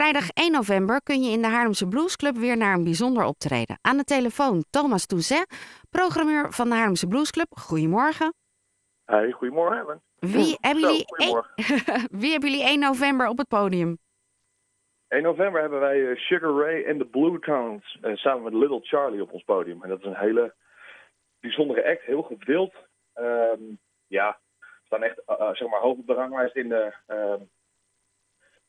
Vrijdag 1 november kun je in de Haarlemse Bluesclub weer naar een bijzonder optreden. Aan de telefoon Thomas Touzet, programmeur van de Haarlemse Bluesclub. Goedemorgen. Hey, goedemorgen. Wie, hebben jullie goedemorgen. 1, wie hebben jullie 1 november op het podium? 1 november hebben wij eh, Sugar Ray en de Blue Tones eh, samen met Little Charlie op ons podium. En dat is een hele bijzondere act, heel gewild. Ehm, ja, we staan echt eh, zeg maar hoog op de ranglijst in, de, ehm,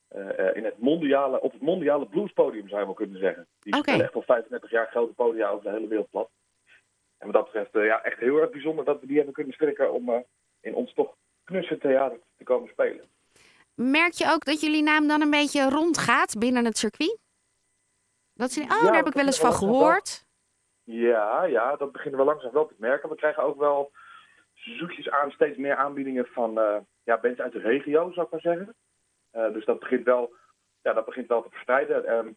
eh, eh, in het mondiale, op het mondiale bluespodium zou je wel kunnen zeggen. Die spelen echt al 35 jaar grote podia over de hele wereld plat. En wat dat betreft, eh, ja, echt heel erg bijzonder dat we die hebben kunnen strikken om in ons toch knusse theater te komen spelen. Merk je ook dat jullie naam dan een beetje rondgaat binnen het circuit? Dat ze, oh, Ja, daar heb ik wel eens van wel gehoord. Ja, ja, dat beginnen we langzaam wel te merken. We krijgen ook wel zoekjes aan steeds meer aanbiedingen van eh ja, bands uit de regio, zou ik maar zeggen. Eh, dus dat begint wel, ja, dat begint wel te verspreiden. Ehm,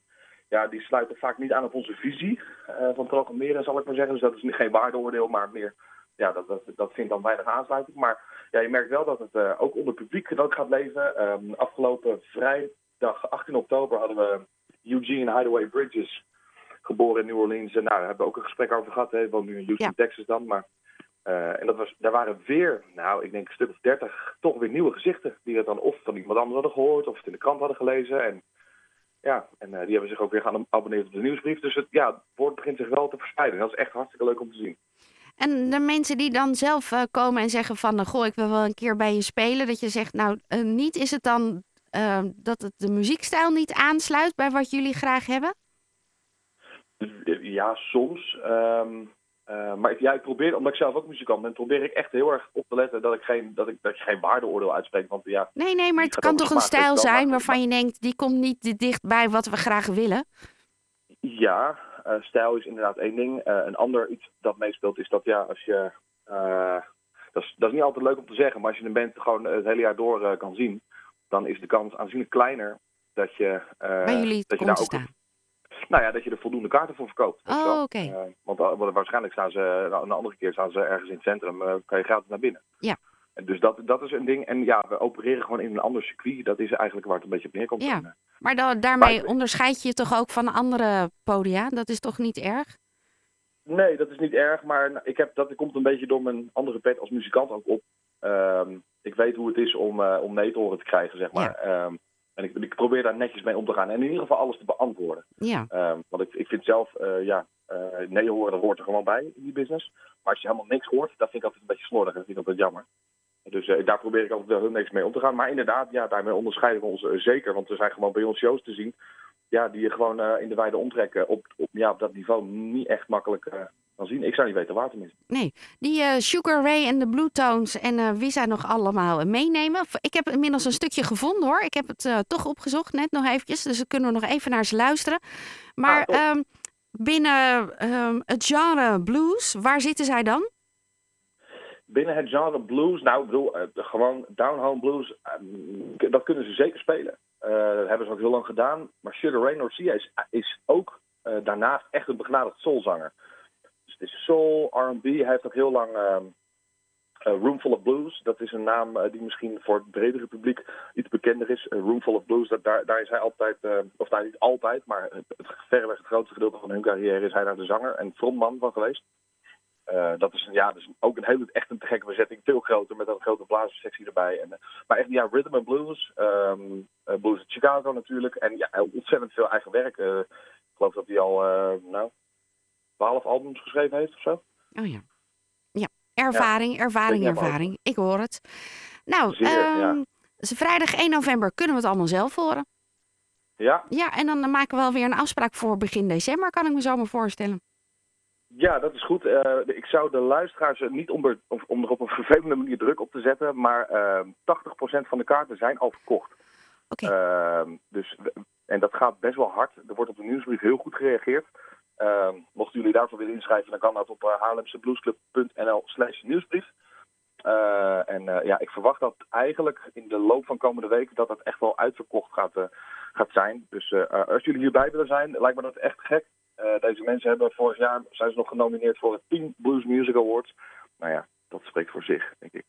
ja, die sluiten vaak niet aan op onze visie eh, van programmeren, zal ik maar zeggen. Dus dat is geen waardeoordeel, maar meer, ja, dat, dat, dat vindt dan weinig aansluiting. Maar ja, je merkt wel dat het eh, ook onder publiek dat gaat leven. Ehm, afgelopen vrijdag 18 oktober hadden we Eugene Hideaway Bridges geboren in New Orleans. En nou, daar hebben we ook een gesprek over gehad. Hij woont nu in Houston, Texas dan. Maar, eh, en dat was, daar waren weer, nou, ik denk een stuk of dertig, toch weer nieuwe gezichten. Die het dan of van iemand anders hadden gehoord of het in de krant hadden gelezen. En ja, en eh, die hebben zich ook weer gaan abonneren op de nieuwsbrief. Dus het, ja, het woord begint zich wel te verspreiden. Dat is echt hartstikke leuk om te zien. En de mensen die dan zelf eh, komen en zeggen van... eh, goh, ik wil wel een keer bij je spelen. Dat je zegt, nou, niet is het dan dat het de muziekstijl niet aansluit... bij wat jullie graag hebben? Ja, soms. Ehm, eh, maar ik, ja, ik probeer, omdat ik zelf ook muzikant ben, probeer ik echt heel erg op te letten dat ik geen, dat ik, dat ik geen waardeoordeel uitspreek. Want ja, Nee, nee, maar het kan toch een stijl zijn waarvan je denkt... die komt niet te dicht bij wat we graag willen. Ja, eh, stijl is inderdaad één ding. Eh, een ander iets dat meespeelt is dat ja, als je. dat, is, dat is niet altijd leuk om te zeggen, maar als je een band gewoon het hele jaar door kan zien, dan is de kans aanzienlijk kleiner dat je. bij jullie dat je komt daar ook. staan. Nou ja, dat je er voldoende kaarten voor verkoopt. Oh, oké. Eh, want eh, want waarschijnlijk staan ze, nou, een andere keer staan ze ergens in het centrum, eh, kan je gratis naar binnen. Ja. En dus dat, dat is een ding. En ja, we opereren gewoon in een ander circuit. Dat is eigenlijk waar het een beetje op neerkomt. Ja. En, Maar da- daarmee Maar- onderscheid je je toch ook van andere podia? Dat is toch niet erg? Nee, dat is niet erg, maar ik heb, dat komt een beetje door mijn andere pet als muzikant ook op. Ehm, ik weet hoe het is om, eh, om nee te horen te krijgen, zeg maar. Ehm, en ik, ik probeer daar netjes mee om te gaan. En in ieder geval alles te beantwoorden. Ja. Ehm, want ik, ik vind zelf, eh, ja, eh, nee horen, dat hoort er gewoon bij in die business. Maar als je helemaal niks hoort, dat vind ik altijd een beetje slordig. Dat vind ik altijd jammer. Dus eh, daar probeer ik altijd wel heel niks mee om te gaan. Maar inderdaad, ja, daarmee onderscheiden we ons zeker. Want er zijn gewoon bij ons shows te zien. Ja, die je gewoon in de wijde omtrek eh, op, op, ja, op dat niveau niet echt makkelijk zien. Ik zou niet weten waar tenminste. Nee, die eh, Sugar Ray en de Blue Tones en eh, wie zij nog allemaal eh, meenemen. Ik heb inmiddels een stukje gevonden hoor. Ik heb het toch opgezocht, net nog eventjes. Dus dan kunnen we nog even naar ze luisteren. Maar Ah, ehm, binnen ehm, het genre blues, waar zitten zij dan? Binnen het genre blues, nou ik bedoel, gewoon down-home blues, eh, dat kunnen ze zeker spelen. Dat hebben ze ook heel lang gedaan. Maar Sugar Ray Garcia is, is ook daarnaast echt een begnadigd soulzanger. Dus is soul, R&B. Hij heeft ook heel lang ehm eh, Roomful of Blues. Dat is een naam eh, die misschien voor het bredere publiek iets bekender is. Eh, Roomful of Blues, dat, daar, daar is hij altijd, of nou niet altijd, maar het, verreweg het grootste gedeelte van hun carrière is hij daar de zanger en frontman van geweest. Dat is, ja, is ook een hele, echt een te gekke bezetting. Veel groter, met een grote blazerssectie erbij. En, maar echt, ja, rhythm and blues. ehm, eh, blues uit Chicago natuurlijk. En ja, ontzettend veel eigen werk. Ik geloof dat hij al, nou, 12 albums geschreven heeft of zo. Oh ja. Ja, ervaring, ervaring, ervaring. Ik hoor het. Nou, Zeer, ja. ehm, vrijdag 1 november kunnen we het allemaal zelf horen. Ja, Ja, en dan maken we wel weer een afspraak voor begin december, kan ik me zo maar voorstellen. Ja, dat is goed. Eh, ik zou de luisteraars niet om er, om er op een vervelende manier druk op te zetten, maar eh 80% van de kaarten zijn al verkocht. Oké. Eh, dus, en dat gaat best wel hard. Er wordt op de nieuwsbrief heel goed gereageerd. Eh, mochten jullie daarvoor willen inschrijven, dan kan dat op uh, haarlemsebluesclub.nl slash nieuwsbrief. Eh, en eh, ja, ik verwacht dat eigenlijk in de loop van komende week dat het echt wel uitverkocht gaat, eh, gaat zijn. Dus eh, eh, als jullie hierbij willen zijn, lijkt me dat echt gek. Eh, deze mensen hebben vorig jaar zijn ze nog genomineerd voor het Teen Blues Music Awards. Nou ja, dat spreekt voor zich, denk ik.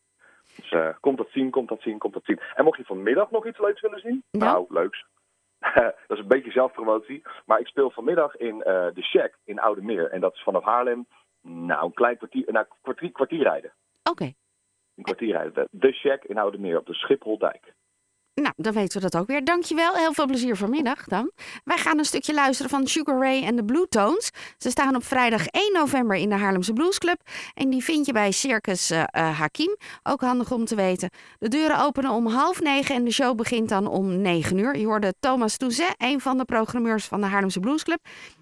Dus eh, komt dat zien, komt dat zien, komt dat zien. En mocht je vanmiddag nog iets leuks willen zien? Ja. Nou, leuks. dat is een beetje zelfpromotie. Maar ik speel vanmiddag in uh, de Shack in Oude Meer. En dat is vanaf Haarlem, nou, een klein kwartier, nou, kwartier, kwartier rijden. Oké. Een kwartier rijden. De Shack in Oude Meer op de Schipholdijk. Nou, dan weten we dat ook weer. Dankjewel. Heel veel plezier vanmiddag dan. Wij gaan een stukje luisteren van Sugar Ray en de Blue Tones. Ze staan op vrijdag 1 november in de Haarlemse Blues Club. En die vind je bij Circus uh, Hakim. Ook handig om te weten. De deuren openen om half negen en de show begint dan om negen uur. Je hoorde Thomas Touzet, een van de programmeurs van de Haarlemse Blues Club.